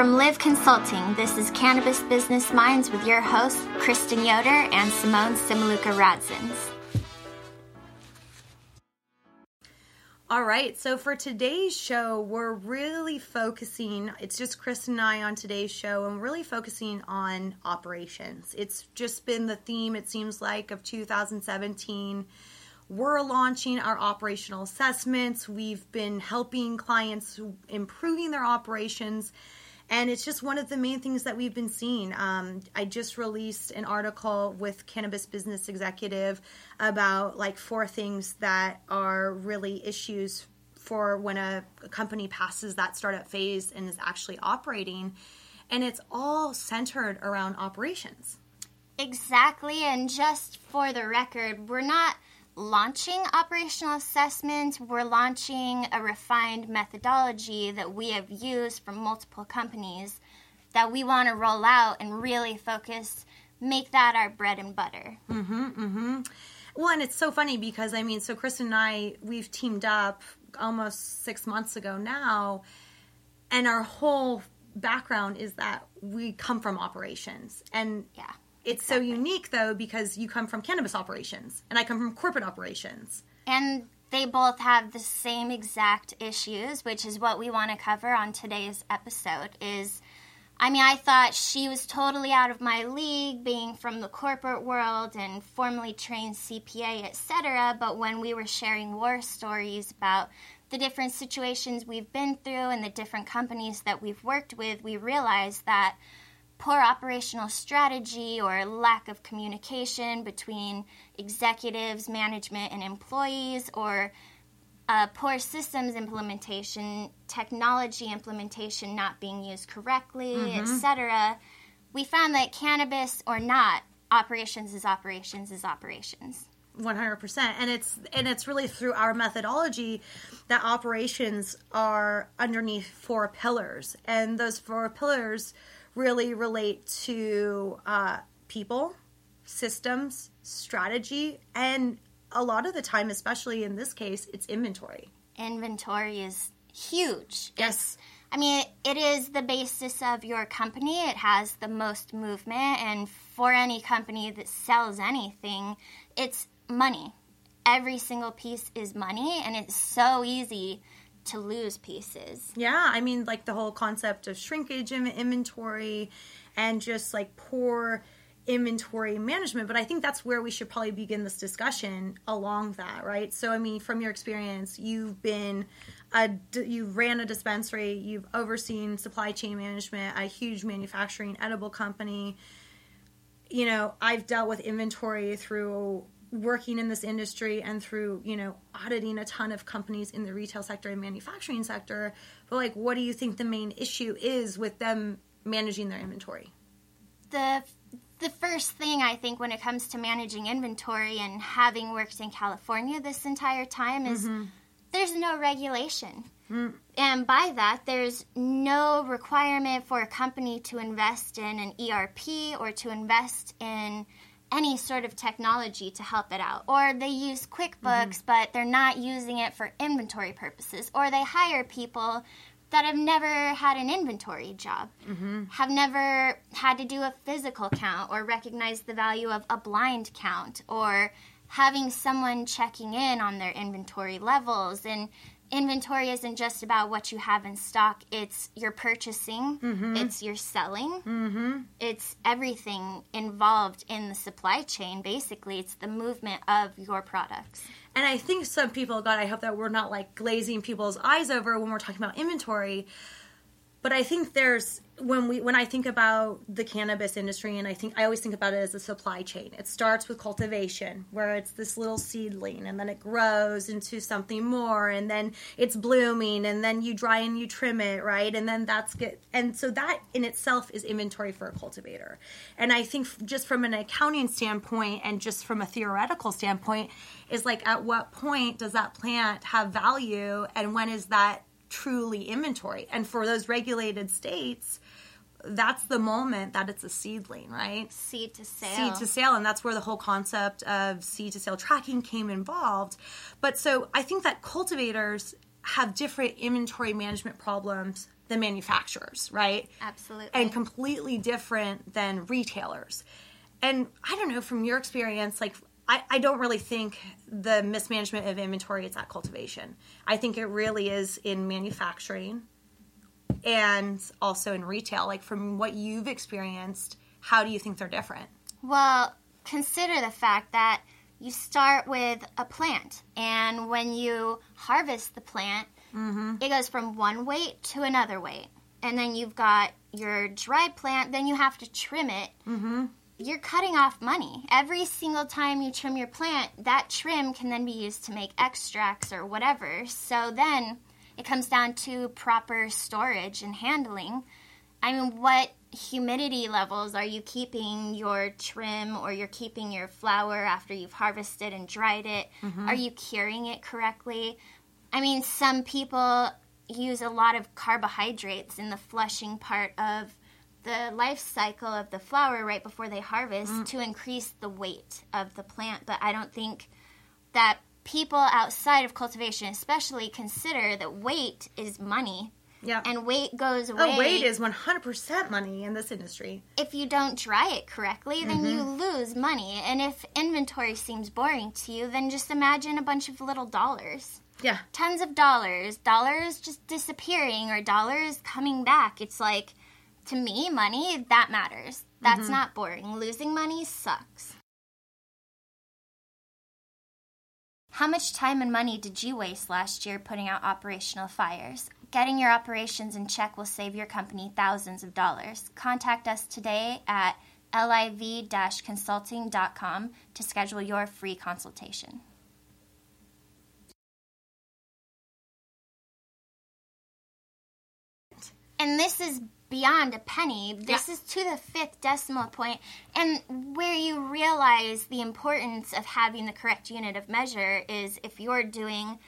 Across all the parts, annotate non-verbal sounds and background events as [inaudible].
From Live Consulting, this is Cannabis Business Minds with your hosts, Kristen Yoder and Simone Simaluka Radzins. All right, so for today's show, we're really focusing, it's just Chris and I on today's show, and we're really focusing on operations. It's just been the theme, it seems like, of 2017. We're launching our operational assessments. We've been helping clients improving their operations and it's just one of the main things that we've been seeing. Um, I just released an article with Cannabis Business Executive about like four things that are really issues for when a, a company passes that startup phase and is actually operating. And it's all centered around operations. Exactly. And just for the record, we're not launching operational assessment, we're launching a refined methodology that we have used from multiple companies that we want to roll out and really focus, make that our bread and butter. Mm-hmm, mm-hmm. Well, and it's so funny because I mean, so Kristen and I, we've teamed up almost six months ago now, and our whole background is that we come from operations. And yeah it's exactly. so unique though because you come from cannabis operations and I come from corporate operations. And they both have the same exact issues, which is what we want to cover on today's episode is I mean, I thought she was totally out of my league being from the corporate world and formally trained CPA, etc. But when we were sharing war stories about the different situations we've been through and the different companies that we've worked with, we realized that poor operational strategy or lack of communication between executives, management, and employees, or uh, poor systems implementation, technology implementation not being used correctly, mm-hmm. etc. We found that cannabis or not, operations is operations is operations. 100% and it's and it's really through our methodology that operations are underneath four pillars and those four pillars really relate to uh, people, systems, strategy, and a lot of the time, especially in this case, it's inventory. Inventory is huge. Yes. It's, I mean, it is the basis of your company. It has the most movement. And for any company that sells anything, it's money. Every single piece is money. And it's so easy to lose pieces. Yeah, I mean, like the whole concept of shrinkage in inventory and just like poor inventory management. But I think that's where we should probably begin this discussion along that, right? So, I mean, from your experience, you've been a, you've ran a dispensary, you've overseen supply chain management, a huge manufacturing edible company. You know, I've dealt with inventory through working in this industry and through you know auditing a ton of companies in the retail sector and manufacturing sector but like what do you think the main issue is with them managing their inventory the the first thing i think when it comes to managing inventory and having worked in california this entire time is mm-hmm. there's no regulation mm. and by that there's no requirement for a company to invest in an erp or to invest in any sort of technology to help it out. Or they use QuickBooks, mm-hmm. but they're not using it for inventory purposes. Or they hire people that have never had an inventory job, mm-hmm. have never had to do a physical count or recognize the value of a blind count or having someone checking in on their inventory levels and inventory isn't just about what you have in stock it's your purchasing mm-hmm. it's your selling mm-hmm. it's everything involved in the supply chain basically it's the movement of your products and i think some people god i hope that we're not like glazing people's eyes over when we're talking about inventory but i think there's when we when I think about the cannabis industry and I think I always think about it as a supply chain. It starts with cultivation where it's this little seedling and then it grows into something more and then it's blooming and then you dry and you trim it, right? And then that's good. And so that in itself is inventory for a cultivator. And I think just from an accounting standpoint and just from a theoretical standpoint is like at what point does that plant have value and when is that truly inventory? And for those regulated states, that's the moment that it's a seedling, right? Seed to sale. Seed to sale. And that's where the whole concept of seed to sale tracking came involved. But so I think that cultivators have different inventory management problems than manufacturers, right? Absolutely. And completely different than retailers. And I don't know from your experience, like I, I don't really think the mismanagement of inventory is at cultivation. I think it really is in manufacturing and also in retail. Like from what you've experienced, how do you think they're different? Well, consider the fact that you start with a plant, and when you harvest the plant, it goes from one weight to another weight. And then you've got your dry plant, then you have to trim it. Mm-hmm. You're cutting off money. Every single time you trim your plant, that trim can then be used to make extracts or whatever. So then it comes down to proper storage and handling. I mean, what humidity levels are you keeping your trim or you're keeping your flower after you've harvested and dried it? Mm-hmm. Are you curing it correctly? I mean, some people use a lot of carbohydrates in the flushing part of the life cycle of the flower right before they harvest to increase the weight of the plant. But I don't think that people outside of cultivation, especially, consider that weight is money. Yeah. And weight goes away. oh, weight is 100% money in this industry. if you don't dry it correctly, then you Mm-hmm. lose money. And if inventory seems boring to you, then just imagine a bunch of little dollars. Yeah. Tons of dollars, dollars just disappearing or dollars coming back. It's like, to me, money, that matters. That's Mm-hmm. not boring. Losing money sucks. How much time and money did you waste last year putting out operational fires? Getting your operations in check will save your company thousands of dollars. Contact us today at liv-consulting.com to schedule your free consultation. And this is beyond a penny. This Yeah. is to the fifth decimal point, and where you realize the importance of having the correct unit of measure is if you're doing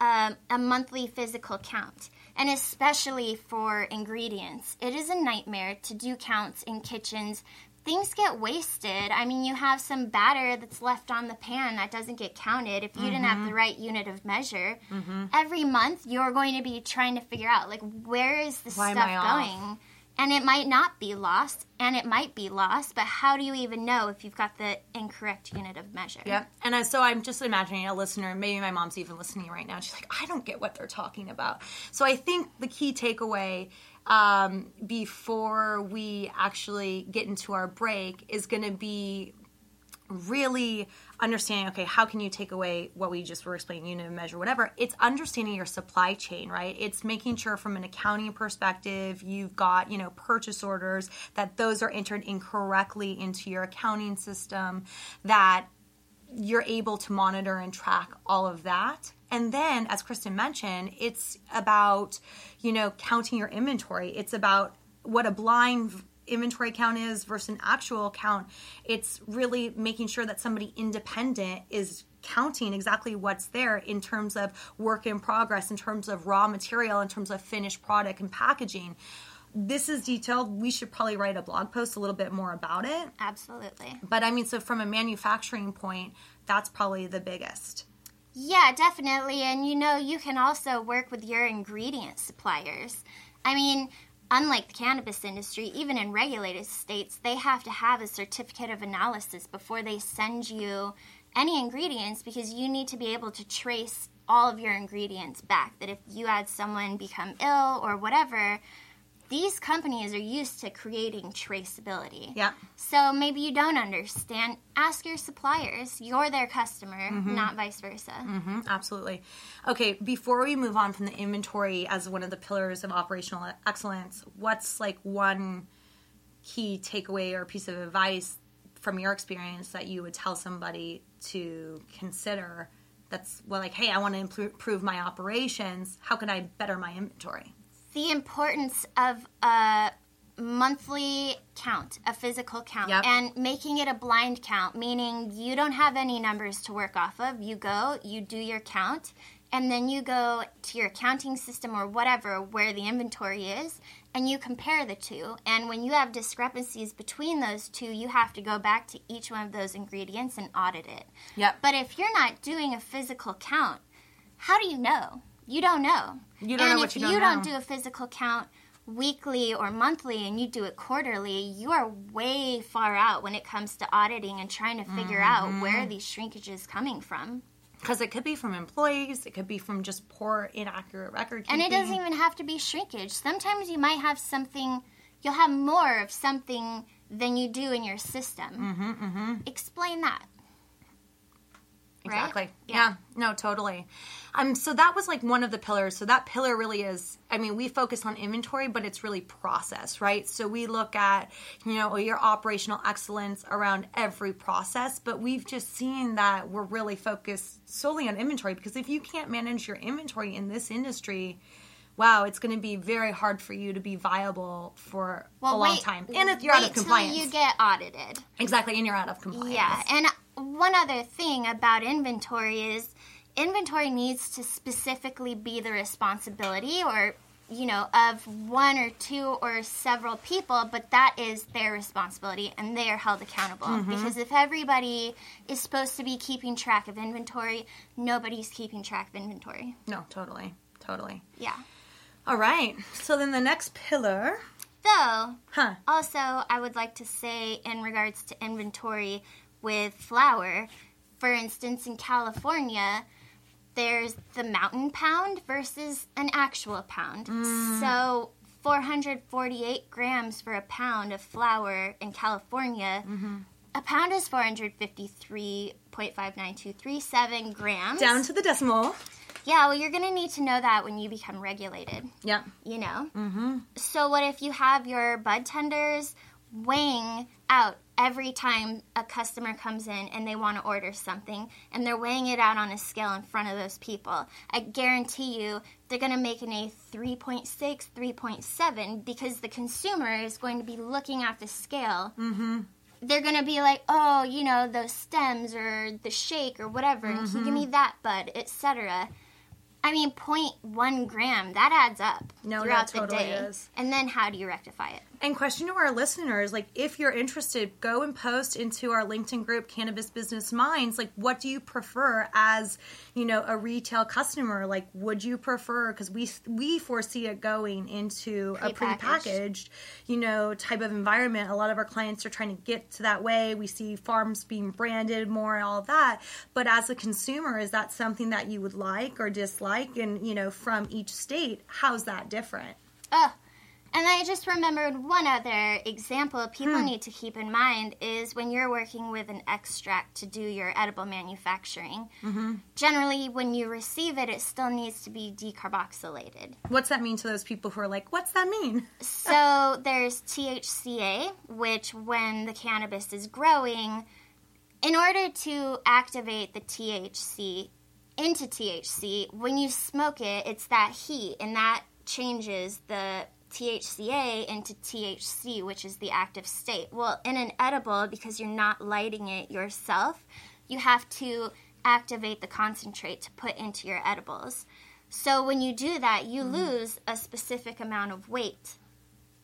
um, a monthly physical count, and especially for ingredients. It is a nightmare to do counts in kitchens. Things get wasted. I mean, you have some batter that's left on the pan that doesn't get counted if you didn't have the mm-hmm. right unit of measure. Mm-hmm. Every month, you're going to be trying to figure out, like, where is the Why stuff I off? going? And it might not be lost, and it might be lost, but how do you even know if you've got the incorrect unit of measure? Yep. And so I'm just imagining a listener, maybe my mom's even listening right now. She's like, I don't get what they're talking about. So I think the key takeaway um, before we actually get into our break is going to be really understanding okay how can you take away what we just were explaining unit of measure whatever it's understanding your supply chain right it's making sure from an accounting perspective you've got you know purchase orders that those are entered incorrectly into your accounting system that you're able to monitor and track all of that. And then, as Kristen mentioned, it's about, you know, counting your inventory. It's about what a blind inventory count is versus an actual count. It's really making sure that somebody independent is counting exactly what's there in terms of work in progress, in terms of raw material, in terms of finished product and packaging. This is detailed. We should probably write a blog post a little bit more about it. Absolutely. But I mean, so from a manufacturing point, that's probably the biggest. Yeah, definitely. And you know, you can also work with your ingredient suppliers. I mean, unlike the cannabis industry, even in regulated states, they have to have a certificate of analysis before they send you any ingredients because you need to be able to trace all of your ingredients back. That if you had someone become ill or whatever, these companies are used to creating traceability. Yeah. So maybe you don't understand. Ask your suppliers. You're their customer, not vice versa. hmm absolutely. Okay, before we move on from the inventory as one of the pillars of operational excellence, what's like one key takeaway or piece of advice from your experience that you would tell somebody to consider that's well like hey i want to improve my operations how can i better my inventory The importance of a monthly count, a physical count, Yep. and making it a blind count, meaning you don't have any numbers to work off of. You go, you do your count, and then you go to your accounting system or whatever where the inventory is, and you compare the two. And when you have discrepancies between those two, you have to go back to each one of those ingredients and audit it. Yep. But if you're not doing a physical count, how do you know? You don't know. You don't and know if what you don't don't know. do a physical count, weekly or monthly and you do it quarterly, you are way far out when it comes to auditing and trying to figure out Mm-hmm. where these shrinkages coming from. Because it could be from employees, it could be from just poor, inaccurate record And it doesn't even have to be shrinkage. Sometimes you might have something, you'll have more of something than you do in your system. Mm-hmm, Explain that. Right? Exactly. Yeah. Yeah. No, totally. Um, so that was like one of the pillars. So that pillar really is, I mean, we focus on inventory, but it's really process, right? So we look at, you know, your operational excellence around every process, but we've just seen that we're really focused solely on inventory because if you can't manage your inventory in this industry, wow, it's going to be very hard for you to be viable for a long wait, time. And if you're out of compliance. You get audited. exactly, and you're out of compliance. Yeah, and one other thing about inventory is inventory needs to specifically be the responsibility or you know of one or two or several people but that is their responsibility and they are held accountable Mm-hmm. because if everybody is supposed to be keeping track of inventory nobody's keeping track of inventory No, totally. Totally. yeah All right. So then the next pillar, though huh? Also, I would like to say in regards to inventory with flower, for instance, in California, there's the mountain pound versus an actual pound. So, 448 grams for a pound of flower in California. A pound is 453.59237 grams. Down to the decimal. Yeah, well, you're going to need to know that when you become regulated Yeah. you know? Mm-hmm. So, what if you have your bud tenders weighing out every time a customer comes in and they want to order something and they're weighing it out on a scale in front of those people? I guarantee you they're going to make an A 3.6, 3.7 because the consumer is going to be looking at the scale. Mm-hmm. They're going to be like, oh, you know, those stems or the shake or whatever, and can you give me that bud, etc. I mean, 0.1 gram, that adds up No, that throughout totally the day. is. And then how do you rectify it? And question to our listeners, like if you're interested, go and post into our LinkedIn group, Cannabis Business Minds, like what do you prefer as, you know, a retail customer? Like would you prefer because we we foresee it going into a Prepackaged. prepackaged, you know, type of environment. A lot of our clients are trying to get to that way. We see farms being branded more and all of that. But as a consumer, is that something that you would like or dislike? And, you know, from each state, how's that different? Oh, and I just remembered one other example people Hmm. need to keep in mind is when you're working with an extract to do your edible manufacturing. Mm-hmm. Generally, when you receive it, it still needs to be decarboxylated. What's that mean to those people who are like, what's that mean? [laughs] So there's THCA, which when the cannabis is growing, in order to activate the THC into THC, when you smoke it, it's that heat, and that changes the THCA into THC, which is the active state. Well, in an edible, because you're not lighting it yourself, you have to activate the concentrate to put into your edibles. So when you do that, you mm. lose a specific amount of weight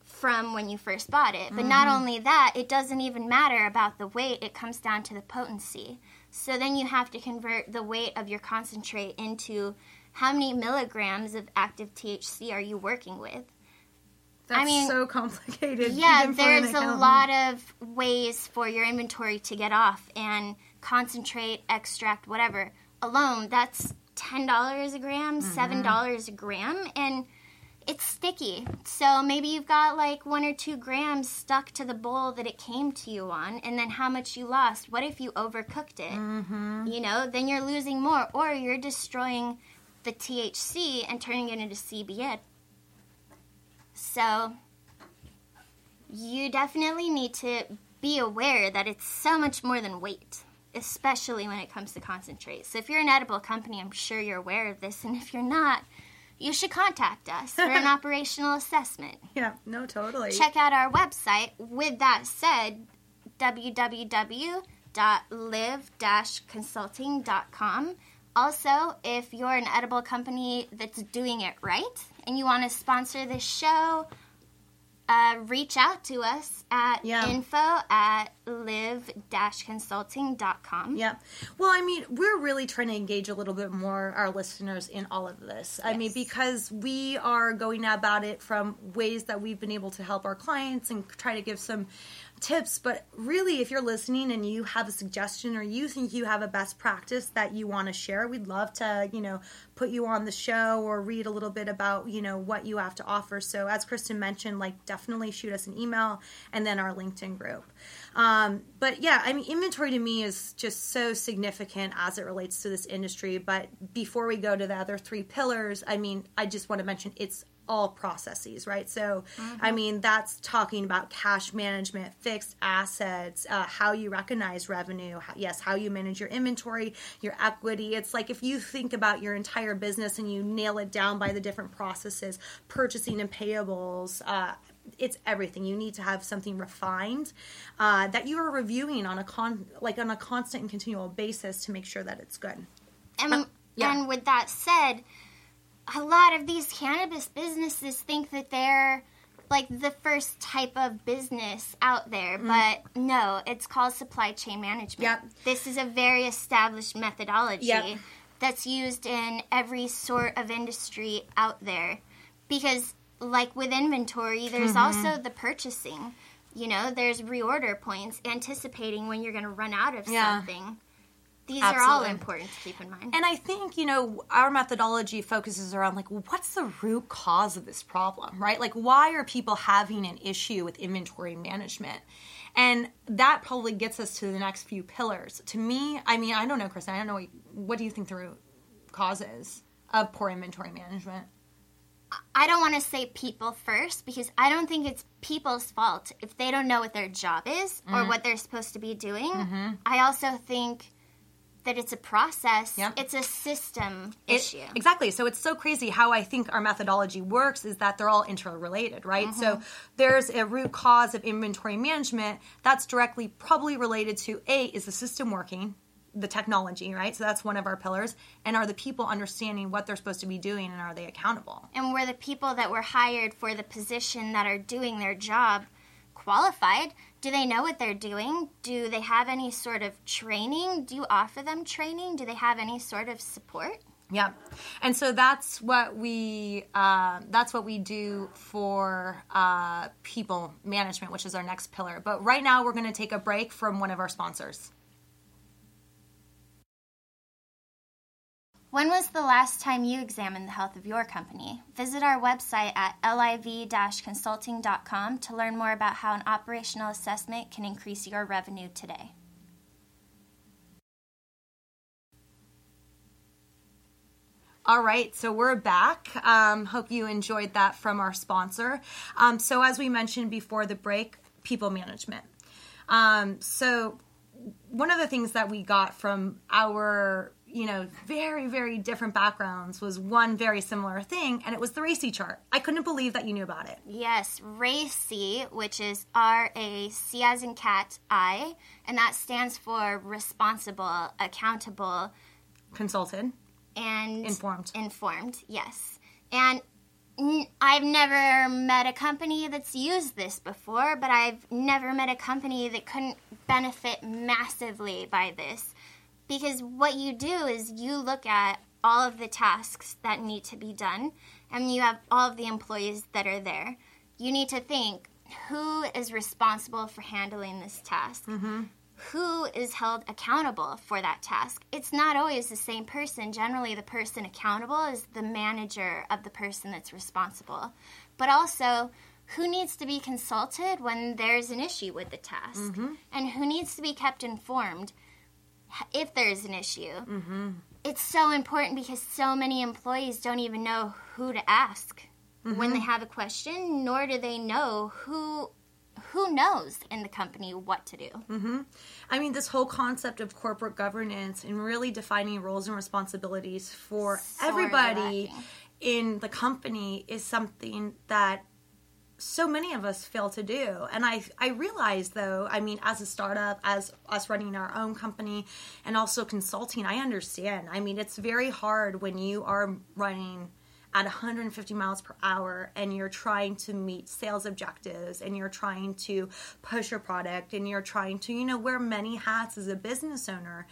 from when you first bought it. But not mm-hmm. only that, it doesn't even matter about the weight, it comes down to the potency. So then you have to convert the weight of your concentrate into how many milligrams of active THC are you working with? That's mean, so complicated. Yeah, there's a lot of ways for your inventory to get off and concentrate, extract, whatever. Alone, that's ten dollars a gram, Mm-hmm. seven dollars a gram, and it's sticky. So maybe you've got like one or two grams stuck to the bowl that it came to you on, and then how much you lost. What if you overcooked it? Mm-hmm. You know, then you're losing more, or you're destroying the THC and turning it into CBN. So you definitely need to be aware that it's so much more than weight, especially when it comes to concentrate. So if you're an edible company, I'm sure you're aware of this, and if you're not, you should contact us for an [laughs] operational assessment. Yeah, no, totally. Check out our website. With that said, www.liv-consulting.com. Also, if you're an edible company that's doing it right and you want to sponsor this show, uh, reach out to us at Yeah. info at liv-consulting.com. Yep. Well, I mean, we're really trying to engage a little bit more our listeners in all of this. I mean, because we are going about it from ways that we've been able to help our clients and try to give some tips. But really, if you're listening and you have a suggestion or you think you have a best practice that you want to share, we'd love to, you know, put you on the show or read a little bit about, you know, what you have to offer. So, as Kristen mentioned, like definitely shoot us an email and then our LinkedIn group. Um, but yeah, I mean, inventory to me is just so significant as it relates to this industry. But before we go to the other three pillars, I mean, I just want to mention it's all processes, right? So, I mean, that's talking about cash management, fixed assets, uh, how you recognize revenue, how, yes, how you manage your inventory, your equity. It's like if you think about your entire business and you nail it down by the different processes, purchasing and payables, uh, it's everything. You need to have something refined uh, that you are reviewing on a con like on a constant and continual basis to make sure that it's good. And, yeah. and with that said, a lot of these cannabis businesses think that they're like the first type of business out there, but no, it's called supply chain management. Yep. This is a very established methodology Yep. that's used in every sort of industry out there. Because, like with inventory, there's Mm-hmm. also the purchasing. You know, there's reorder points, anticipating when you're going to run out of Yeah. something. These are all important to keep in mind. And I think, you know, our methodology focuses around like, what's the root cause of this problem, right? Like, why are people having an issue with inventory management? And that probably gets us to the next few pillars. To me, I mean, I don't know, Kristen, I don't know, what, what do you think the root cause is of poor inventory management? I don't want to say people first because I don't think it's people's fault if they don't know what their job is Mm-hmm. or what they're supposed to be doing. I also think that it's a process, Yep. it's a system It- issue. Exactly. So it's so crazy how I think our methodology works is that they're all interrelated, right? So Mm-hmm. there's a root cause of inventory management that's directly probably related to A, is the system working? The technology, right? So that's one of our pillars. And are the people understanding what they're supposed to be doing and are they accountable? and were the people that were hired for the position that are doing their job qualified? Do they know what they're doing? Do they have any sort of training? Do you offer them training? Do they have any sort of support? Yeah, and so that's what we uh, that's what we do for uh, people management, which is our next pillar. But right now, we're going to take a break from one of our sponsors. When was the last time you examined the health of your company? Visit our website at liv-consulting.com to learn more about how an operational assessment can increase your revenue today. All right, so we're back. Um, hope you enjoyed that from our sponsor. Um, so, as we mentioned before the break, people management. Um, so, one of the things that we got from our, you know, very, very different backgrounds was one very similar thing, and it was the RACI chart. I couldn't believe that you knew about it. Yes, RACI, which is R A C as in cat I, and that stands for responsible, accountable, Consulted. and Informed. Informed, yes. And n- I've never met a company that's used this before, but I've never met a company that couldn't benefit massively by this. Because what you do is you look at all of the tasks that need to be done, and you have all of the employees that are there. You need to think who is responsible for handling this task? Mm-hmm. who is held accountable for that task. It's not always the same person. Generally, the person accountable is the manager of the person that's responsible. But also, who needs to be consulted when there's an issue with the task? Mm-hmm. And who needs to be kept informed if there's an issue? Mm-hmm. It's so important because so many employees don't even know who to ask when they mm-hmm. have a question, nor do they know who who knows in the company what to do. Mm-hmm. I mean, this whole concept of corporate governance and really defining roles and responsibilities for Sorely everybody in the company is something that so many of us fail to do. And I I realize though, I mean, as a startup, as us running our own company and also consulting, I understand. I mean, it's very hard when you are running at 150 miles per hour and you're trying to meet sales objectives and you're trying to push your product and you're trying to, you know, wear many hats as a business owner.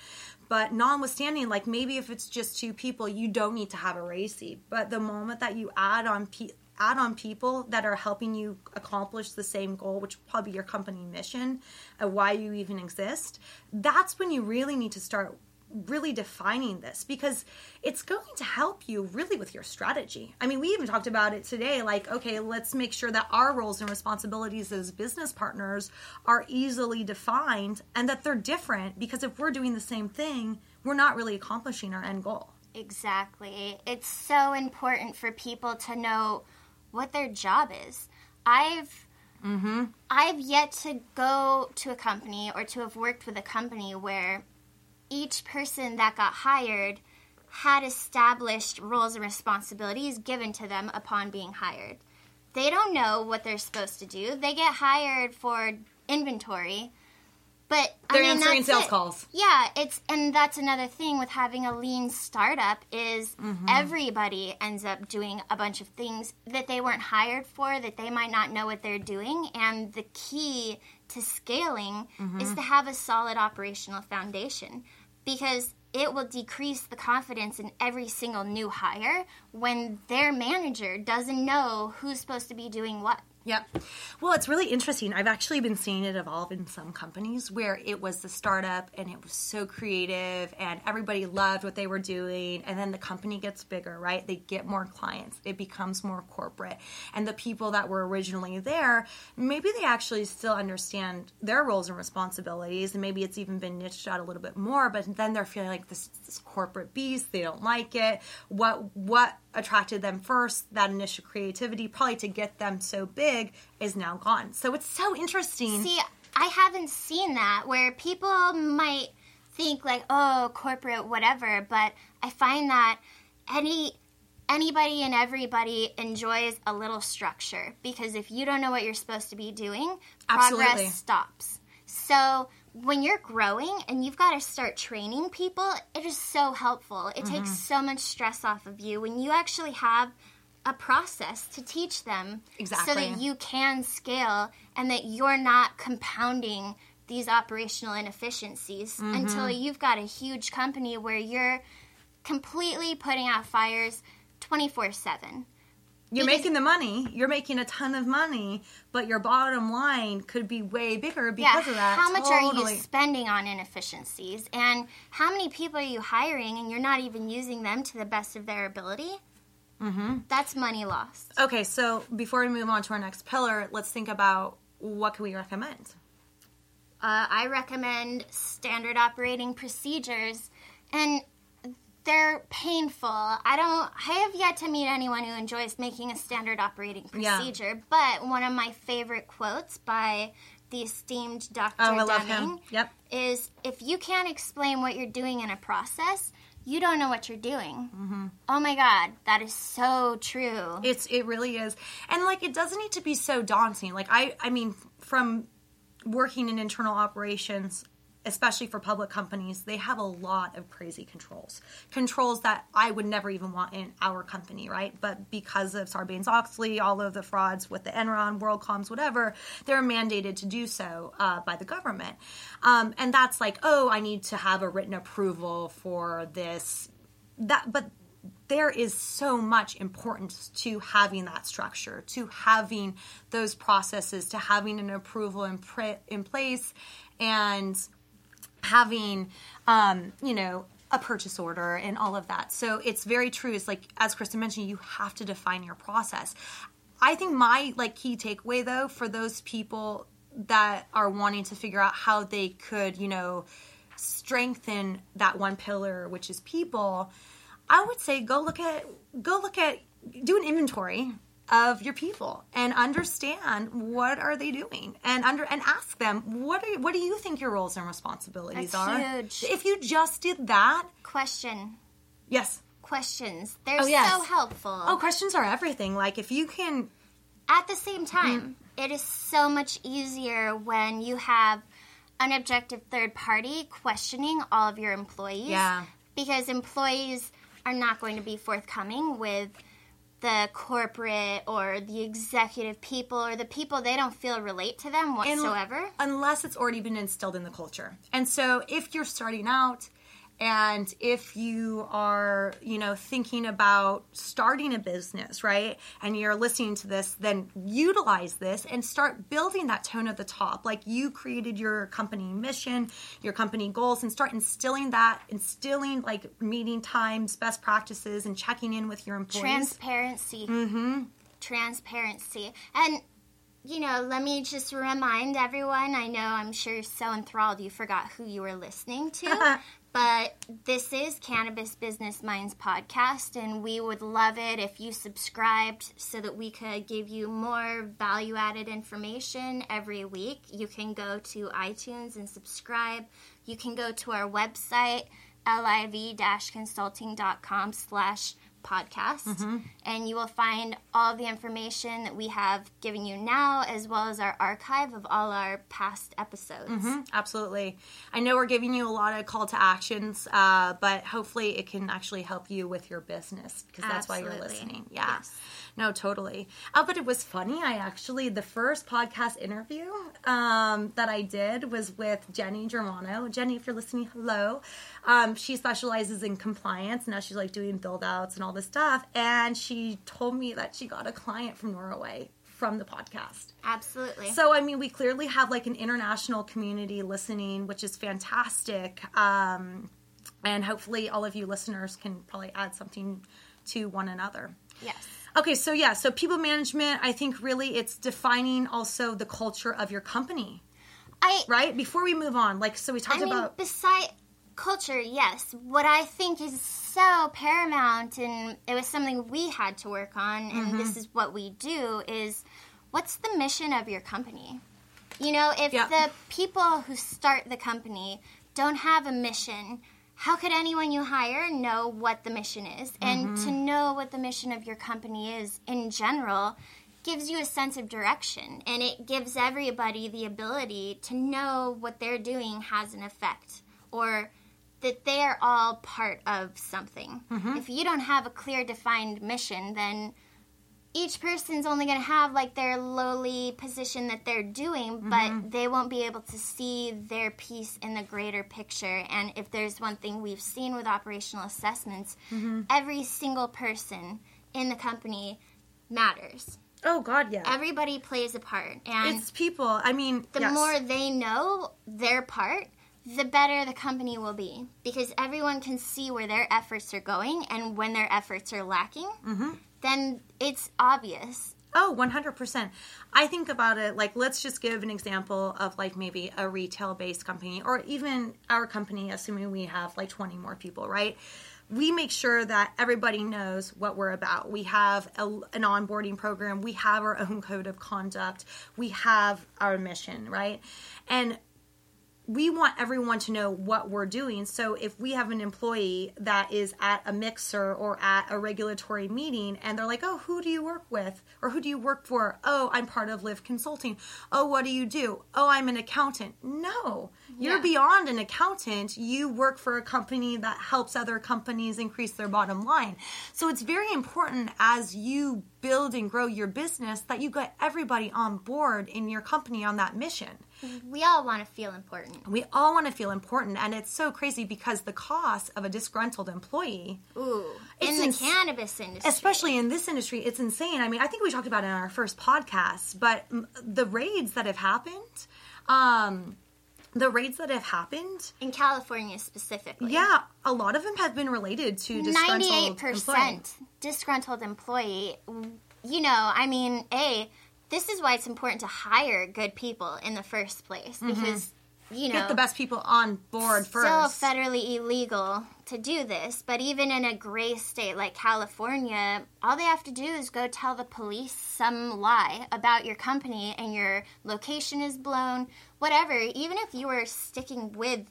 But notwithstanding, like maybe if it's just two people, you don't need to have a RACI. But the moment that you add on pe- add on people that are helping you accomplish the same goal, which probably your company mission, and why you even exist, that's when you really need to start really defining this because it's going to help you really with your strategy. I mean, we even talked about it today like, okay, let's make sure that our roles and responsibilities as business partners are easily defined and that they're different because if we're doing the same thing, we're not really accomplishing our end goal. Exactly. It's so important for people to know what their job is. I've Mm-hmm. I've yet to go to a company or to have worked with a company where each person that got hired had established roles and responsibilities given to them upon being hired. They don't know what they're supposed to do. They get hired for inventory, but They're I mean, answering sales it. calls. Yeah, it's and that's another thing with having a lean startup is Mm-hmm. everybody ends up doing a bunch of things that they weren't hired for that they might not know what they're doing and the key to scaling Mm-hmm. is to have a solid operational foundation because it will decrease the confidence in every single new hire when their manager doesn't know who's supposed to be doing what. Yep. Well, it's really interesting. I've actually been seeing it evolve in some companies where it was the startup and it was so creative and everybody loved what they were doing. And then the company gets bigger, right? They get more clients, it becomes more corporate. And the people that were originally there, maybe they actually still understand their roles and responsibilities. And maybe it's even been niched out a little bit more, but then they're feeling like this, this corporate beast. They don't like it. What, what, attracted them first, that initial creativity, probably to get them so big, is now gone. So it's so interesting. See, I haven't seen that where people might think like, oh, corporate, whatever, but I find that any anybody and everybody enjoys a little structure because if you don't know what you're supposed to be doing, Absolutely. progress stops. So when you're growing and you've got to start training people, it is so helpful. It Mm-hmm. takes so much stress off of you when you actually have a process to teach them exactly. so that you can scale and that you're not compounding these operational inefficiencies Mm-hmm. until you've got a huge company where you're completely putting out fires 24 7. You're Because- making the money, you're making a ton of money, but your bottom line could be way bigger Yeah, because of that. how much are you spending on inefficiencies? And how many people are you hiring and you're not even using them to the best of their ability? Mm-hmm. That's money lost. Okay, so before we move on to our next pillar, let's think about what can we recommend? Uh, I recommend standard operating procedures, and they're painful. I don't. I have yet to meet anyone who enjoys making a standard operating Yeah. procedure. But one of my favorite quotes by the esteemed Dr. Oh, I love Deming him. Yep. is, "If you can't explain what you're doing in a process." You don't know what you're doing. Mm-hmm. Oh my God, that is so true. It's it really is, and like it doesn't need to be so daunting. Like I I mean from working in internal operations, especially for public companies, they have a lot of crazy controls. Controls that I would never even want in our company, right? But because of Sarbanes Oxley, all of the frauds with the Enron, WorldComs, whatever, they're mandated to do so uh, by the government. Um, and that's like, oh, I need to have a written approval for this. That, but there is so much importance to having that structure, to having those processes, to having an approval in, pre- in place, and having, um, you know, a purchase order and all of that. So it's very true. It's like, as Kristen mentioned, you have to define your process. I think my like key takeaway though for those people that are wanting to figure out how they could, you know, strengthen that one pillar, which is people, I would say go look at go look at do an inventory of your people and understand what are they doing and under and ask them what are what do you think your roles and responsibilities That's are huge. if you just did that Question. yes Questions. They're Oh, yes. so helpful. oh questions are everything like if you can At the same time, Mm-hmm. it is so much easier when you have an objective third party questioning all of your employees. Yeah. Because employees are not going to be forthcoming with the corporate or the executive people or the people they don't feel relate to them whatsoever. unless it's already been instilled in the culture. And so if you're starting out and if you are, you know, thinking about starting a business, right? And you're listening to this, then utilize this and start building that tone at the top. Like you created your company mission, your company goals, and start instilling that, instilling like meeting times, best practices, and checking in with your employees. Transparency. Mm-hmm. Transparency. And you know, let me just remind everyone. I know I'm sure you're so enthralled you forgot who you were listening to. [laughs] but this is Cannabis Business Minds podcast, and we would love it if you subscribed so that we could give you more value added information every week. You can go to iTunes and subscribe. You can go to our website, liv-consulting.com slash podcast Mm-hmm. and you will find all the information that we have given you now as well as our archive of all our past episodes Mhm, absolutely. I know we're giving you a lot of call to actions, uh, but hopefully it can actually help you with your business because that's why you're listening. Yeah. Yes. No, totally. Oh, but it was funny. I actually, the first podcast interview um, that I did was with Jenny Germano. Jenny, if you're listening, hello. Um, she specializes in compliance. Now she's like doing build outs and all this stuff. And she told me that she got a client from Norway from the podcast. absolutely So, I mean, we clearly have like an international community listening, which is fantastic. Um, and hopefully, all of you listeners can probably add something to one another. yes Okay, so yeah, so people management, I think really it's defining also the culture of your company, i right? Before we move on, like, so we i talked mean about. beside culture yes what i think is so paramount and it was something we had to work on and mm-hmm. this is what we do is what's the mission of your company you know if Yeah. the people who start the company don't have a mission how could anyone you hire know what the mission is? And to mm-hmm. know what the mission of your company is in general gives you a sense of direction and it gives everybody the ability to know what they're doing has an effect or that they're all part of something. Mm-hmm. If you don't have a clear defined mission, then each person's only going to have like their lowly position that they're doing, but they won't be able to see their piece in the greater picture. And if there's one thing we've seen with operational assessments, every single person in the company matters. Oh, God, yeah. Everybody plays a part. And it's people. I mean, the yes. more they know their part, the better the company will be because everyone can see where their efforts are going and when their efforts are lacking, Mm-hmm. Then it's obvious. Oh, 100%. I think about it like let's just give an example of like maybe a retail based company or even our company, assuming we have like 20 more people, right? We make sure that everybody knows what we're about. We have a, an onboarding program, we have our own code of conduct, we have our mission, right? And we want everyone to know what we're doing. So if we have an employee that is at a mixer or at a regulatory meeting and they're like, "Oh, who do you work with?" or "Who do you work for?" "Oh, I'm part of Live Consulting." "Oh, what do you do?" "Oh, I'm an accountant." No. You're beyond an accountant. You work for a company that helps other companies increase their bottom line. So it's very important as you build and grow your business that you get everybody on board in your company on that mission. [laughs] We all want to feel important. We all want to feel important, and it's so crazy because the cost of a disgruntled employee, Ooh, in the ins- cannabis industry. especially in this industry, it's insane. I mean, I think we talked about it in our first podcast, but the raids that have happened, um, the raids that have happened, in California specifically. yeah, a lot of them have been related to disgruntled Ninety-eight employee. percent disgruntled employee. You know, I mean, a this is why it's important to hire good people in the first place because you know Mm-hmm. Get the best people on board first. still federally illegal to do this, but even in a gray state like California, all they have to do is go tell the police some lie about your company and your location is blown, whatever. Even if you were sticking with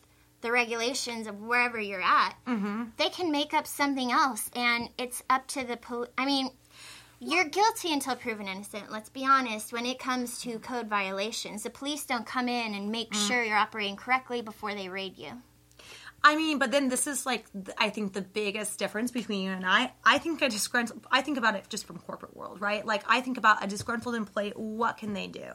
the regulations of wherever you're at, Mm-hmm. they can make up something else, and it's up to the police. I mean, you're guilty until proven innocent. Let's be honest. When it comes to code violations, the police don't come in and make Mm. sure you're operating correctly before they raid you. I mean, but then this is like I think the biggest difference between you and I. I think a disgruntled. I think about it just from corporate world, right? Like I think about a disgruntled employee. What can they do?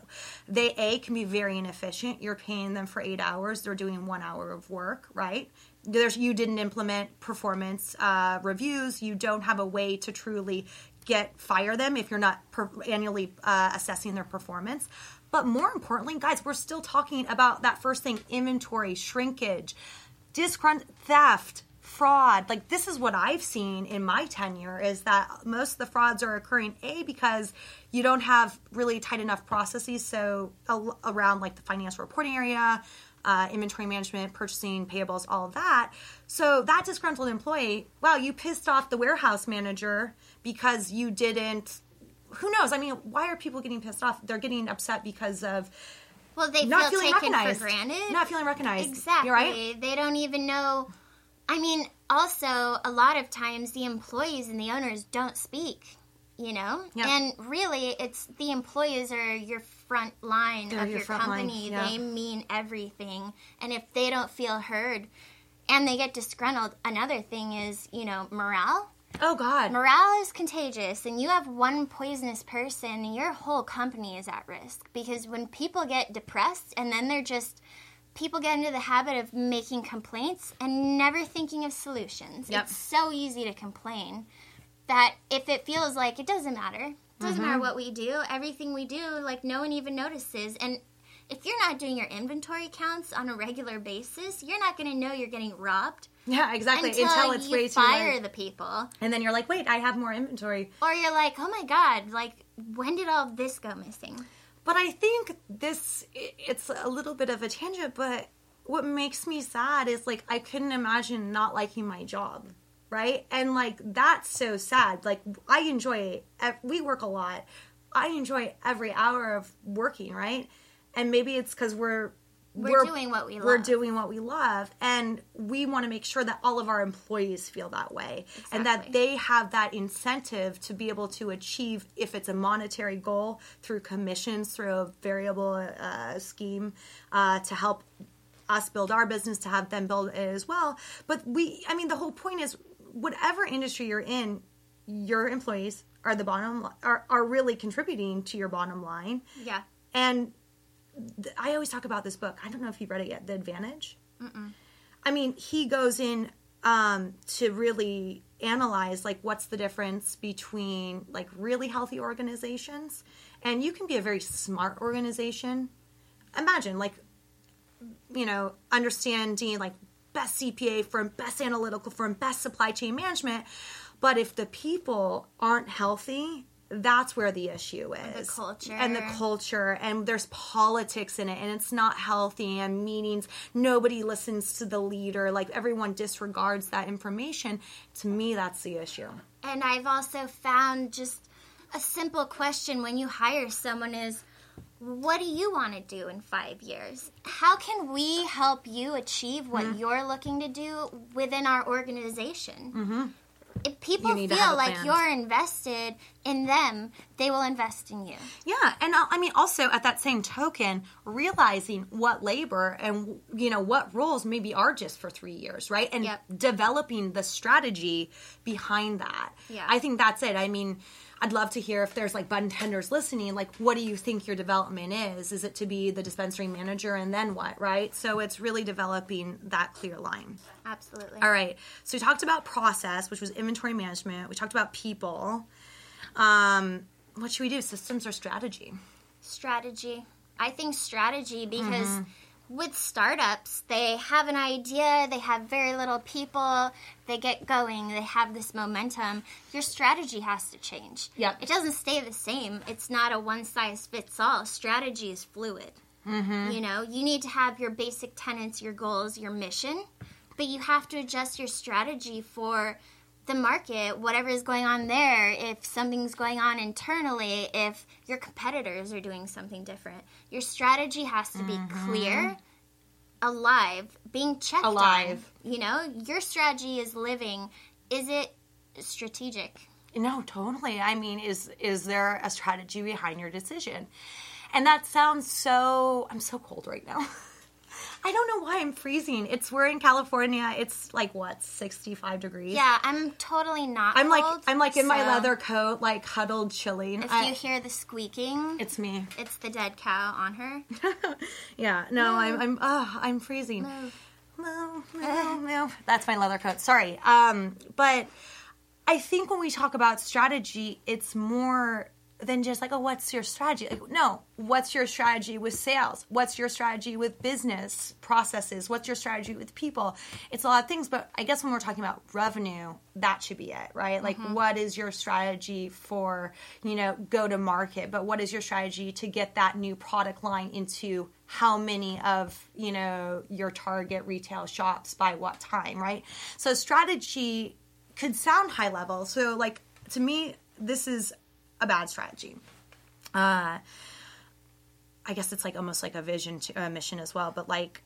They a can be very inefficient. You're paying them for eight hours. They're doing one hour of work, right? There's you didn't implement performance uh, reviews. You don't have a way to truly get fire them if you're not per- annually uh, assessing their performance. But more importantly, guys, we're still talking about that first thing: inventory shrinkage disgrunt theft fraud like this is what i've seen in my tenure is that most of the frauds are occurring a because you don't have really tight enough processes so around like the financial reporting area uh, inventory management purchasing payables all of that so that disgruntled employee wow you pissed off the warehouse manager because you didn't who knows i mean why are people getting pissed off they're getting upset because of Well, they not feel feeling taken recognized for granted. not feeling recognized Exactly. You're right They don't even know. I mean, also, a lot of times the employees and the owners don't speak, you know? Yeah. And really, it's the employees are your front line They're of your your, front line, company. yeah. They mean everything. And if they don't feel heard and they get disgruntled, another thing is, you know, morale. oh god Morale is contagious, and you have one poisonous person, your whole company is at risk. Because when people get depressed and then they're just, people get into the habit of making complaints and never thinking of solutions. Yep. It's so easy to complain that if it feels like it doesn't matter, it doesn't matter mm-hmm. what we do, everything we do, like no one even notices. And if you're not doing your inventory counts on a regular basis, you're not going to know you're getting robbed Yeah, exactly. until, Until, it's you way too fire late. the people. And then you're like, wait, I have more inventory. Or you're like, oh my god, like when did all of this go missing? But I think this it's a little bit of a tangent, but what makes me sad is like, I couldn't imagine not liking my job. Right. And like, that's so sad. Like, I enjoy, ev- we work a lot. I enjoy every hour of working. Right. And maybe it's because we're, We're doing what we love. We're doing what we love, and we want to make sure that all of our employees feel that way, and that they have that incentive to be able to achieve, if it's a monetary goal, through commissions, through a variable uh, scheme, uh, to help us build our business, to have them build it as well. But we, I mean, the whole point is, whatever industry you're in, your employees are the bottom are are really contributing to your bottom line, Yeah. and th- I always talk about this book. I don't know if you've read it yet, The Advantage. I mean, he goes in um, to really analyze like what's the difference between like really healthy organizations and you can be a very smart organization. Imagine like you know understanding like best CPA firm, best analytical firm, best supply chain management, but if the people aren't healthy, that's where the issue is. culture. And the culture and there's politics in it and it's not healthy and meetings nobody listens to the leader like everyone disregards that information to me that's the issue And I've also found just a simple question when you hire someone is what do you want to do in five years? How can we help you achieve what Mm-hmm. you're looking to do within our organization? Mm-hmm. If people You need to have feel like you're invested in them, they will invest in you. yeah and i mean also at that same token realizing what labor and you know what roles maybe are just for three years right and Yep. developing the strategy behind that Yeah. i think that's it i mean I'd love to hear if there's like budtenders listening, like what do you think your development is? Is it to be the dispensary manager and then what, right? So it's really developing that clear line. Absolutely. All right. So we talked about process, which was inventory management. We talked about people. Um, what should we do? Systems or strategy? strategy. I think strategy because Mm-hmm. With startups, they have an idea, they have very little people, they get going, they have this momentum. Your strategy has to change. Yep. It doesn't stay the same. It's not a one size fits all. Strategy is fluid. Mm-hmm. You know, you need to have your basic tenets, your goals, your mission, but you have to adjust your strategy for the market, whatever is going on there, if something's going on internally, if your competitors are doing something different. Your strategy has to be clear, alive, being checked Mm-hmm. Alive. on. You know, your strategy is living. Is it strategic? No, totally. I mean, is is there a strategy behind your decision? And that sounds so I'm so cold right now. [laughs] I don't know why I'm freezing. It's we're in California. It's like what, 65 degrees? Yeah, I'm totally not. I'm like cold, I'm like in my leather coat, like huddled, chilling. If I- you hear the squeaking, it's me. it's the dead cow on her. [laughs] Yeah, no, I'm I'm oh, I'm freezing. No, no, no. That's my leather coat. Sorry. Um, but I think when we talk about strategy, it's more than just like, oh, what's your strategy? Like, no, what's your strategy with sales? What's your strategy with business processes? What's your strategy with people? It's a lot of things, but I guess when we're talking about revenue, that should be it, right? Like, mm-hmm. what is your strategy for, you know, go to market? But what is your strategy to get that new product line into how many of, you know, your target retail shops by what time, right? So, strategy could sound high level. So, like, to me, this is a bad strategy. Uh, I guess it's like almost like a vision to a mission as well. But like,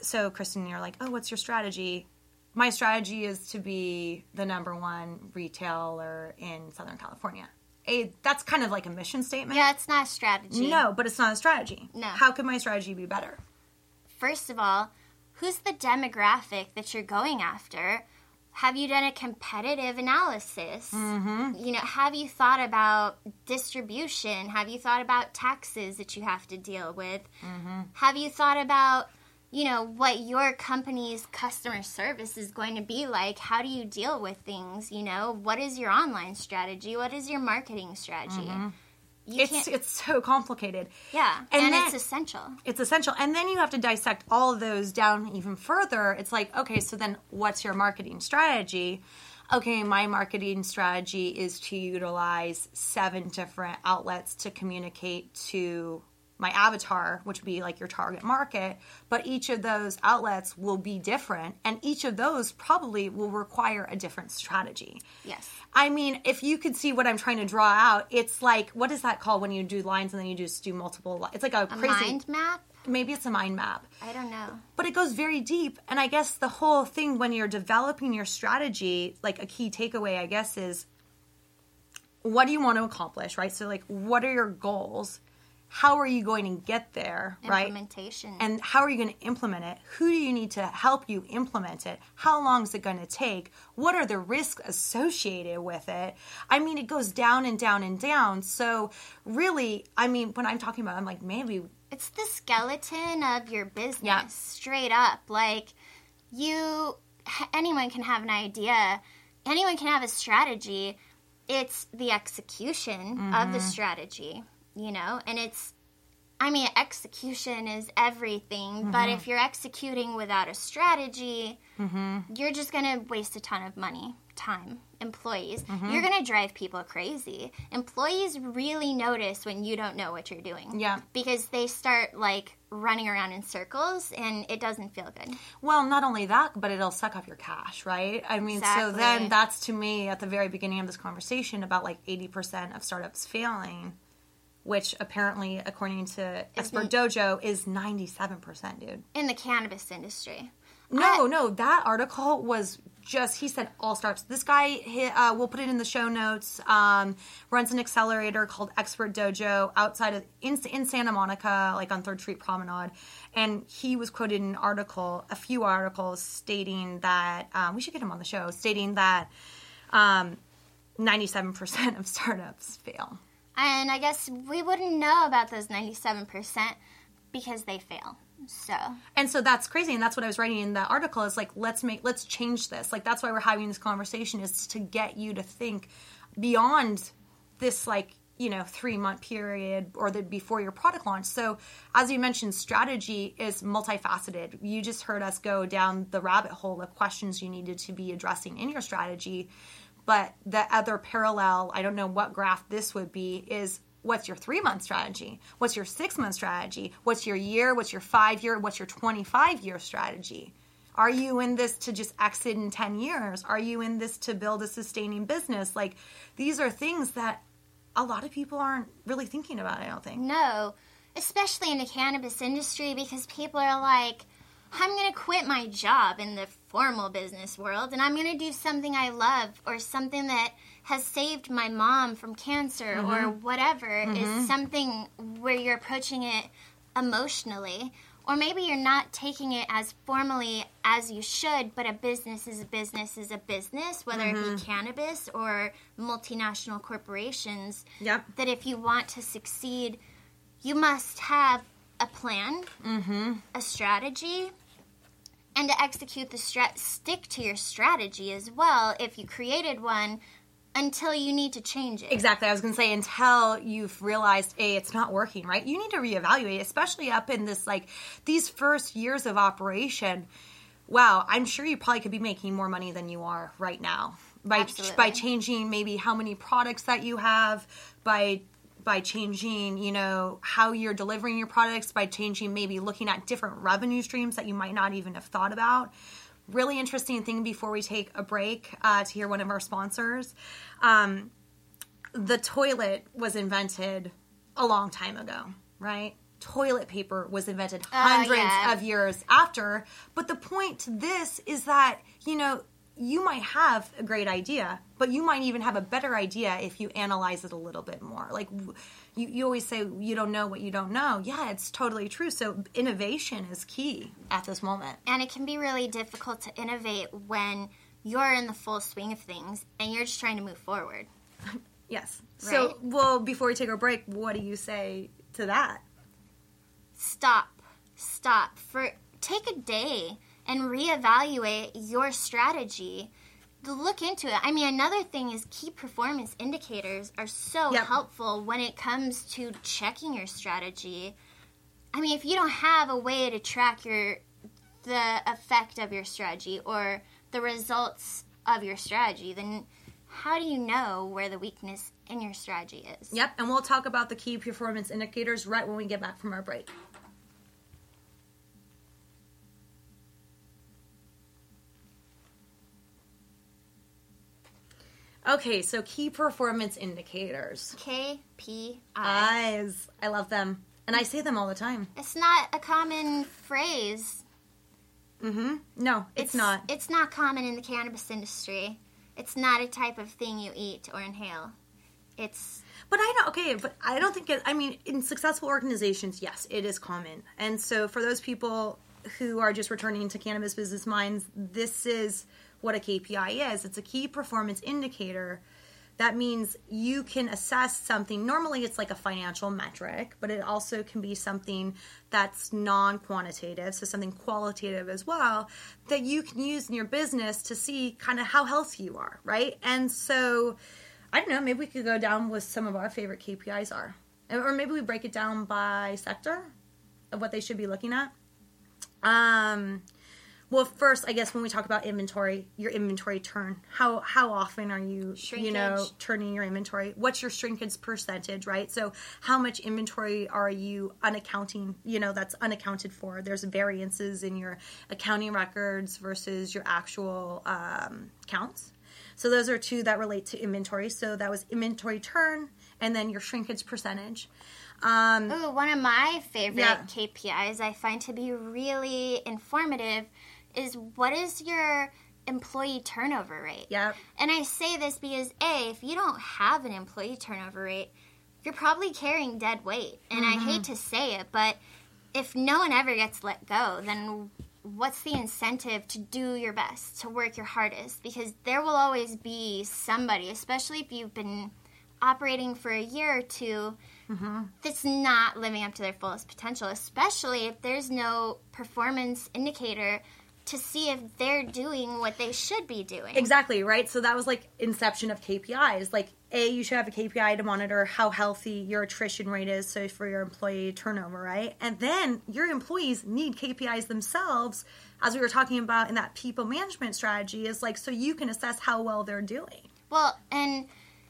so Kristen, you're like, oh, what's your strategy? My strategy is to be the number one retailer in Southern California. A, that's kind of like a mission statement. Yeah, it's not a strategy. No, but it's not a strategy. No. How could my strategy be better? First of all, who's the demographic that you're going after? Have you done a competitive analysis? Mm-hmm. You know, have you thought about distribution? Have you thought about taxes that you have to deal with? Mm-hmm. Have you thought about, you know, what your company's customer service is going to be like? How do you deal with things? You know, what is your online strategy? What is your marketing strategy? You It's can't, it's so complicated. yeah, and and, then- it's essential. it's essential and then you have to dissect all of those down even further it's like okay so then what's your marketing strategy okay my marketing strategy is to utilize seven different outlets to communicate to my avatar which would be like your target market but each of those outlets will be different and each of those probably will require a different strategy Yes. I mean, if you could see what I'm trying to draw out, it's like what is that called when you do lines and then you just do multiple? li- It's like a, A crazy. mind map? Maybe it's a mind map, I don't know. but it goes very deep. And I guess the whole thing when you're developing your strategy, like a key takeaway, I guess, is what do you want to accomplish, right? So, like, what are your goals? How are you going to get there, right? Implementation. and how are you going to implement it who do you need to help you implement it how long is it going to take what are the risks associated with it i mean it goes down and down and down so really i mean when i'm talking about i'm like maybe it's the skeleton of your business, Yeah. straight up. Like, you, anyone can have an idea, anyone can have a strategy. It's the execution of Mm-hmm. the strategy, you know? And it's, I mean, execution is everything, but Mm-hmm. if you're executing without a strategy, you're just going to waste a ton of money, time, employees. Mm-hmm. You're going to drive people crazy. Employees really notice when you don't know what you're doing. Yeah. Because they start like running around in circles and it doesn't feel good. well not only that but it'll suck off your cash right i mean so then that's to me at the very beginning of this conversation about like 80% of startups failing which apparently according to expert dojo is 97% dude In the cannabis industry. No, no, that article was just he said all startups. This guy, he, uh, we'll put it in the show notes. Um, runs an accelerator called Expert Dojo outside of in, in Santa Monica, like on Third Street Promenade, and he was quoted in an article, a few articles stating that um, we should get him on the show, stating that um, ninety-seven percent of startups fail. And I guess we wouldn't know about those 97% because they fail. So, and so that's crazy and that's what i was writing in that article is like let's make let's change this. Like that's why we're having this conversation is to get you to think beyond this like you know three month period or the before your product launch. So as you mentioned strategy is multifaceted. You just heard us go down the rabbit hole of questions you needed to be addressing in your strategy but the other parallel i don't know what graph this would be is what's your three month strategy? What's your six month strategy? What's your year? What's your five year what's your 25 year strategy? Are you in this to just exit in 10 years? Are you in this to build a sustaining business? Like these are things that a lot of people aren't really thinking about i don't think. No, especially in the cannabis industry because people are like, I'm going to quit my job in the formal business world and I'm going to do something I love or something that has saved my mom from cancer or mm-hmm. whatever is mm-hmm. something where you're approaching it emotionally Or maybe you're not taking it as formally as you should, but a business is a business is a business, whether it be mm-hmm. cannabis or multinational corporations. Yep. That if you want to succeed, you must have a plan, a strategy, and to execute the strat, stick to your strategy as well. If you created one, until you need to change it. Exactly. I was going to say until you've realized, a it's not working, right? You need to reevaluate, especially up in this like these first years of operation. Wow, I'm sure you probably could be making more money than you are right now by Absolutely. by changing maybe how many products that you have by by changing, you know, how you're delivering your products, by changing maybe looking at different revenue streams that you might not even have thought about. Really interesting thing before we take a break uh, to hear one of our sponsors. Um, the toilet was invented a long time ago, right? Toilet paper was invented hundreds yeah. of years after. But the point to this is that, you know, you might have a great idea, but you might even have a better idea if you analyze it a little bit more. Like you, you always say, you don't know what you don't know. Yeah, it's totally true. So innovation is key at this moment. And it can be really difficult to innovate when you're in the full swing of things and you're just trying to move forward. [laughs] Yes. So, well, before we take our break, what do you say to that? Stop. Stop. For take a day and reevaluate your strategy. Look into it. I mean, another thing is key performance indicators are so Yep. helpful when it comes to checking your strategy. I mean, if you don't have a way to track your the effect of your strategy or the results of your strategy, then how do you know where the weakness in your strategy is? Yep, and we'll talk about the key performance indicators right when we get back from our break. Okay, so key performance indicators. KPI. Eyes. I love them. And I say them all the time. It's not a common phrase. Mm-hmm. No, it's, not. It's not common in the cannabis industry. It's not a type of thing you eat or inhale. It's But I don't. Okay, but I don't think it. I mean, in successful organizations, yes, it is common. And so, for those people who are just returning to cannabis business minds, this is what a KPI is. It's a key performance indicator. That means you can assess something. Normally, it's like a financial metric, but it also can be something that's non quantitative, so something qualitative as well, that you can use in your business to see kind of how healthy you are, right? And so, I don't know, maybe we could go down with some of our favorite KPIs are. Or maybe we break it down by sector of what they should be looking at. Um, well, first, I guess when we talk about inventory, your inventory turn. How how often are you you know turning your inventory? What's your shrinkage percentage, right? So how much inventory are you unaccounting? You know that's unaccounted for. There's variances in your accounting records versus your actual um, counts. So those are two that relate to inventory. So that was inventory turn, and then your shrinkage percentage. Um, ooh, one of my favorite Yeah. KPIs I find to be really informative is what is your employee turnover rate? Yep. And I say this because A, if you don't have an employee turnover rate, you're probably carrying dead weight. And I hate mm-hmm. to say it, but if no one ever gets let go, then what's the incentive to do your best, to work your hardest? Because there will always be somebody, especially if you've been operating for a year or 2 mm-hmm. that's not living up to their fullest potential, especially if there's no performance indicator to see if they're doing what they should be doing. Exactly, right? So that was like inception of KPIs. Like A, you should have a KPI to monitor how healthy your attrition rate is, so for your employee turnover, right? And then your employees need KPIs themselves, as we were talking about in that people management strategy, is like so you can assess how well they're doing. Well, and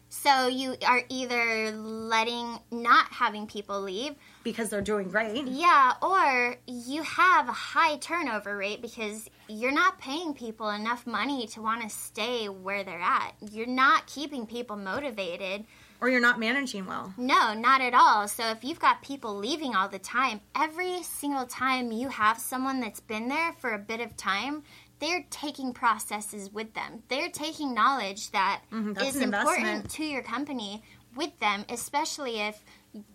so you are either letting not having people leave, Because they're doing great. yeah, or you have a high turnover rate because you're not paying people enough money to want to stay where they're at. You're not keeping people motivated. Or you're not managing well. No, not at all. So if you've got people leaving all the time, every single time you have someone that's been there for a bit of time, they're taking processes with them. They're taking knowledge that Mm-hmm, is important to your company with them, especially if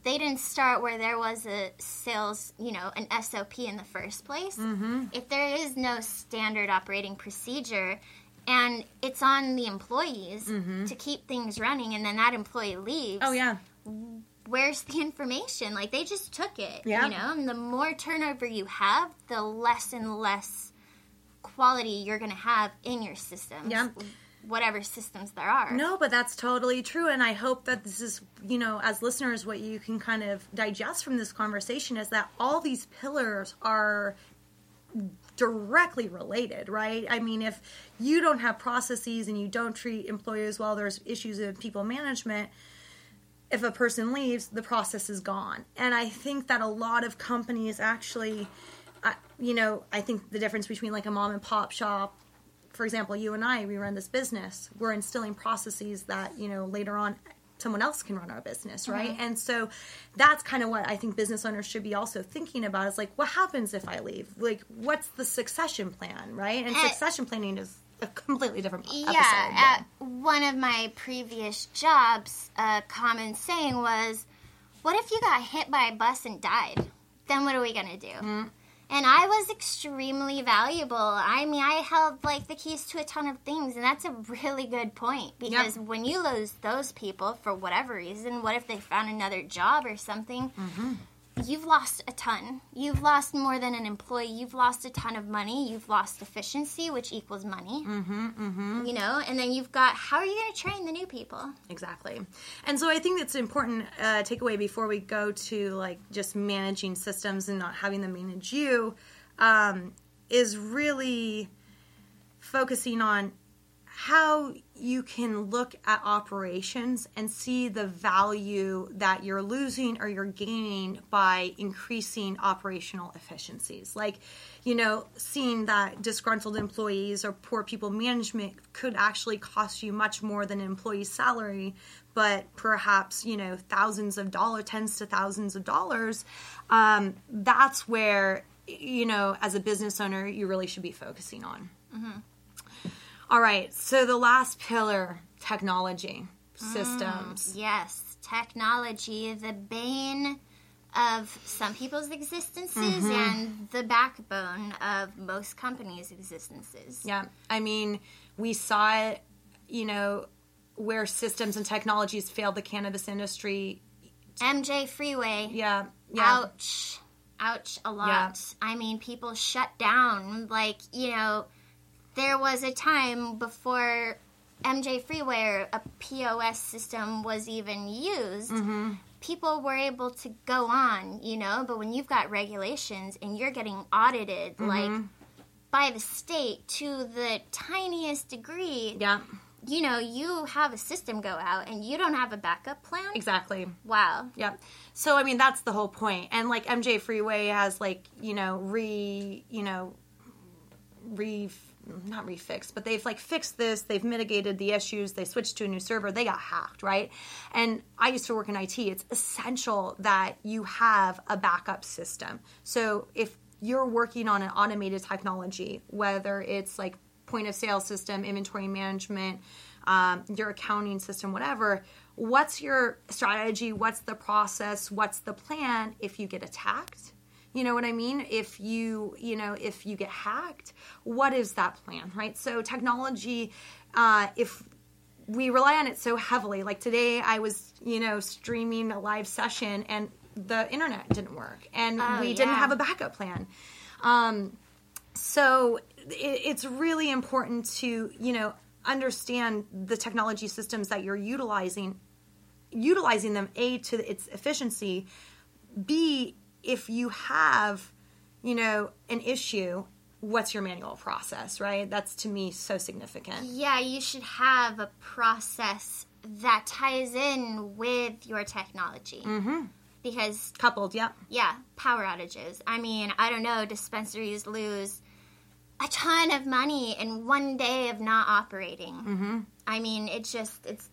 they didn't start where there was a sales, you know, an SOP in the first place. Mm-hmm. If there is no standard operating procedure, and it's on the employees to keep things running, and then that employee leaves. Oh yeah. Where's the information? Like they just took it. Yeah. You know, and the more turnover you have, the less and less quality you're going to have in your systems. Yeah. Whatever systems there are. No, but that's totally true. And I hope that this is, you know, as listeners, what you can kind of digest from this conversation is that all these pillars are directly related, right? I mean, if you don't have processes and you don't treat employees well, there's issues of people management. If a person leaves, the process is gone. And I think that a lot of companies actually, you know, I think the difference between like a mom and pop shop for example, you and I, we run this business. We're instilling processes that, you know, later on someone else can run our business, right? And so that's kind of what I think business owners should be also thinking about is like, what happens if I leave? Like, what's the succession plan, right? And succession planning is a completely different Yeah, episode. at one of my previous jobs, a common saying was, "What if you got hit by a bus and died? Then what are we gonna do?" Mm-hmm. And I was extremely valuable. I mean, I held like the keys to a ton of things, and that's a really good point because when you lose those people for whatever reason, what if they found another job or something? Mm-hmm. You've lost a ton. You've lost more than an employee. You've lost a ton of money. You've lost efficiency, which equals money. Mm-hmm, mm-hmm. You know, and then you've got how are you going to train the new people? Exactly. And so I think it's important uh, takeaway before we go to like just managing systems and not having them manage you um, is really focusing on how you can look at operations and see the value that you're losing or you're gaining by increasing operational efficiencies. Like, you know, seeing that disgruntled employees or poor people management could actually cost you much more than an employee's salary, but perhaps, you know, thousands of dollars, tens to thousands of dollars. Um, that's where, you know, as a business owner, you really should be focusing on. All right, so the last pillar technology systems. Mm, yes, technology, the bane of some people's existences mm-hmm. and the backbone of most companies' existences. Yeah, I mean, we saw it, you know, where systems and technologies failed the cannabis industry. MJ Freeway. Yeah, yeah. Ouch. Ouch a lot. I mean, people shut down. Like, you know, there was a time before MJ Freeway or a POS system was even used. Mm-hmm. People were able to go on, you know, but when you've got regulations and you're getting audited, Mm-hmm. like, by the state to the tiniest degree, Yeah, you know, you have a system go out and you don't have a backup plan. exactly. Wow. Yep. So I mean that's the whole point. And like MJ Freeway has like, you know, re, you know, re not refixed, but they've like fixed this, they've mitigated the issues, they switched to a new server, they got hacked, right? And I used to work in IT. It's essential that you have a backup system. So if you're working on an automated technology, whether it's like point of sale system, inventory management, um, your accounting system, whatever. What's your strategy? What's the process? What's the plan if you get attacked? You know what I mean? If you, you know, if you get hacked, what is that plan, right? So technology, uh, if we rely on it so heavily, like today I was, you know, streaming a live session and the internet didn't work and Oh, we didn't have a backup plan. Um, so it, it's really important to you know understand the technology systems that you're utilizing utilizing them a to its efficiency b if you have you know an issue what's your manual process right that's to me so significant Yeah, you should have a process that ties in with your technology. Mm-hmm. Because, coupled yeah yeah, power outages. I mean, I don't know, dispensaries lose a ton of money in one day of not operating. Mm-hmm. I mean, it's just, it's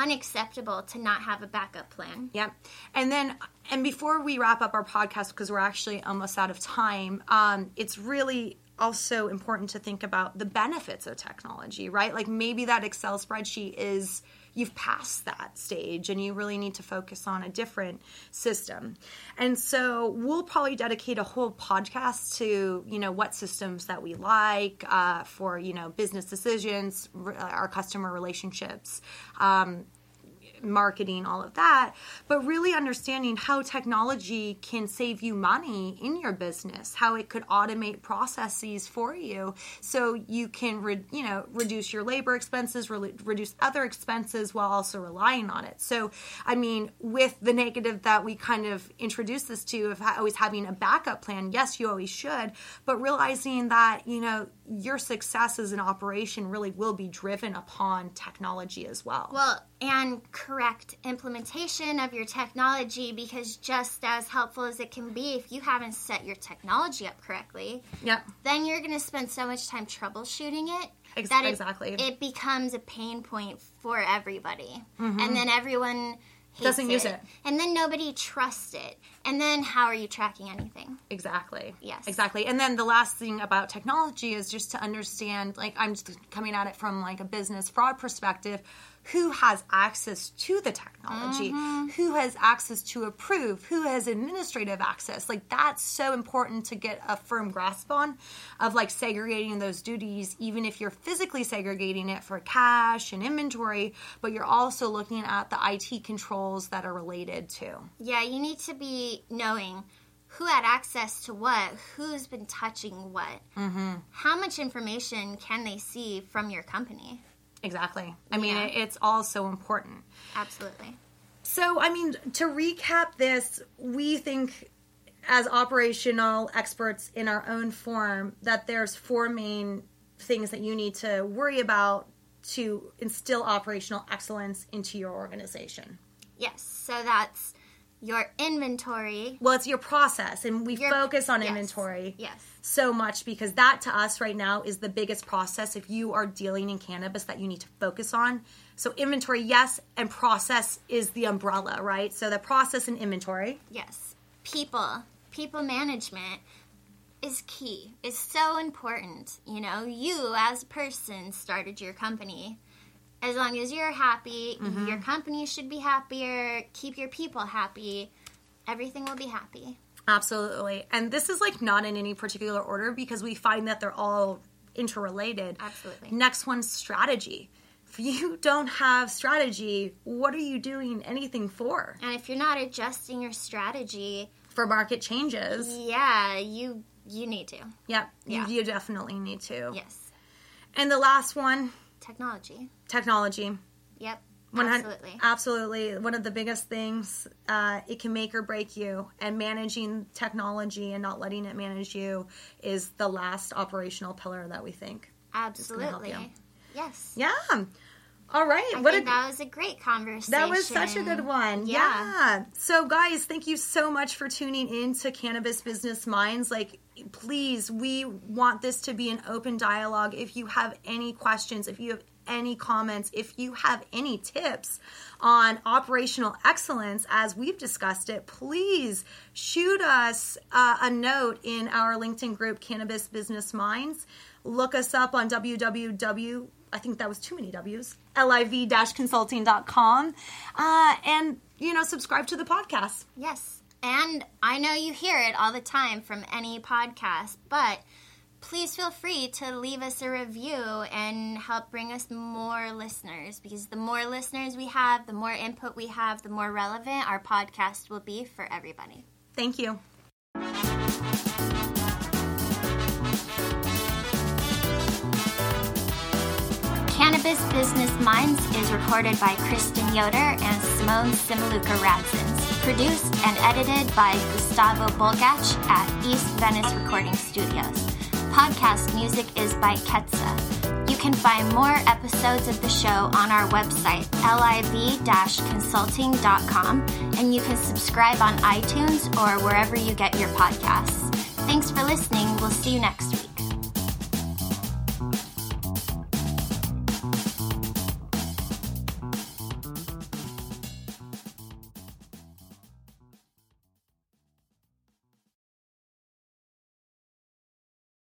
unacceptable to not have a backup plan. Yep. And then, and before we wrap up our podcast, because we're actually almost out of time, um, it's really also important to think about the benefits of technology, right? Like maybe that Excel spreadsheet is you've passed that stage and you really need to focus on a different system. And so we'll probably dedicate a whole podcast to, you know, what systems that we like uh, for, you know, business decisions, our customer relationships. Um, marketing, all of that, but really understanding how technology can save you money in your business, how it could automate processes for you, so you can, re- you know, reduce your labor expenses, re- reduce other expenses while also relying on it. So, I mean, with the negative that we kind of introduced this to of always having a backup plan, yes, you always should, but realizing that you know your success as an operation really will be driven upon technology as well. Well, and correct implementation of your technology because just as helpful as it can be if you haven't set your technology up correctly, yep. then you're going to spend so much time troubleshooting it Ex- that it, exactly. it becomes a pain point for everybody. Mm-hmm. And then everyone hates Doesn't use it. And then nobody trusts it. And then how are you tracking anything? Exactly. Yes. Exactly. And then the last thing about technology is just to understand like I'm just coming at it from like a business fraud perspective who has access to the technology, who has access to approve, who has administrative access. Like that's so important to get a firm grasp on of like segregating those duties, even if you're physically segregating it for cash and inventory, but you're also looking at the IT controls that are related to. Yeah, you need to be knowing who had access to what, who's been touching what, mm-hmm. how much information can they see from your company. Exactly. I mean, Yeah. it, it's all so important. Absolutely. So, I mean, to recap this, we think as operational experts in our own form that there's four main things that you need to worry about to instill operational excellence into your organization. Yes, so that's your inventory. Well, it's your process, and we Your- focus on yes, inventory yes. so much because that to us right now is the biggest process if you are dealing in cannabis that you need to focus on. So, inventory, yes, and process is the umbrella, right? So, the process and inventory. Yes. People, people management is key. it's so important. You know, you as a person started your company. As long as you're happy, Mm-hmm. your company should be happier, keep your people happy, everything will be happy. Absolutely. And this is like not in any particular order because we find that they're all interrelated. Absolutely. Next one, strategy. If you [laughs] don't have strategy, what are you doing anything for? And if you're not adjusting your strategy, For market changes. yeah, you you need to. Yep. Yeah. You, you definitely need to. Yes. And the last one, Technology. technology. Yep. 100 Absolutely. Absolutely. One of the biggest things, uh, it can make or break you. And managing technology and not letting it manage you is the last operational pillar that we think. Absolutely. you. Yes. Yeah. All right. I what a, that was a great conversation. that was such a good one. Yeah. Yeah. So, guys, thank you so much for tuning in to Cannabis Business Minds. Like, please, we want this to be an open dialogue. If you have any questions, if you have any comments, if you have any tips on operational excellence as we've discussed it, please shoot us uh, a note in our LinkedIn group, Cannabis Business Minds. Look us up on www. I think that was too many W's. liv-consulting.com. Uh, and, you know, subscribe to the podcast. Yes. And I know you hear it all the time from any podcast, but please feel free to leave us a review and help bring us more listeners because the more listeners we have, the more input we have, the more relevant our podcast will be for everybody. Thank you. Cannabis Business Minds is recorded by Kristen Yoder and Simone Simaluka Radzins. Produced and edited by Gustavo Bulgach at East Venice Recording Studios. Podcast music is by Ketsa. You can find more episodes of the show on our website, liv-consulting.com, and you can subscribe on iTunes or wherever you get your podcasts. Thanks for listening. We'll see you next week.